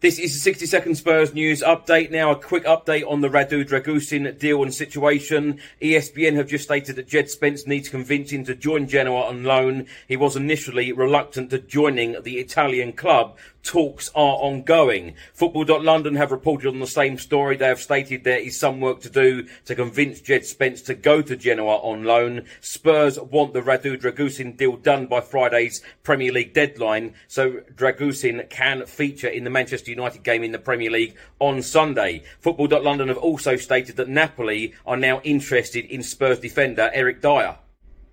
This is the 60 second Spurs news update. Now, a quick update on the Radu Dragusin deal and situation. ESPN have just stated that Djed Spence needs convincing to join Genoa on loan. He was initially reluctant to joining the Italian club. Talks are ongoing. Football.London have reported on the same story. They have stated there is some work to do to convince Djed Spence to go to Genoa on loan. Spurs want the Radu Dragusin deal done by Friday's Premier League deadline so Dragusin can feature in the Manchester United game in the Premier League on Sunday. Football.London have also stated that Napoli are now interested in Spurs defender Eric Dier.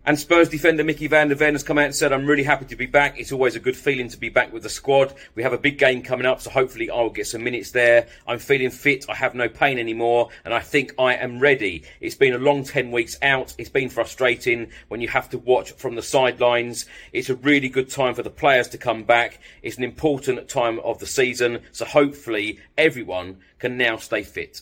And Spurs defender Micky van de Ven has come out and said, I'm really happy to be back. It's always a good feeling to be back with the squad. We have a big game coming up, so hopefully I will get some minutes there. I'm feeling fit. I have no pain anymore, and I think I am ready. It's been a long 10 weeks out. It's been frustrating when you have to watch from the sidelines. It's a really good time for the players to come back. It's an important time of the season, so hopefully everyone can now stay fit.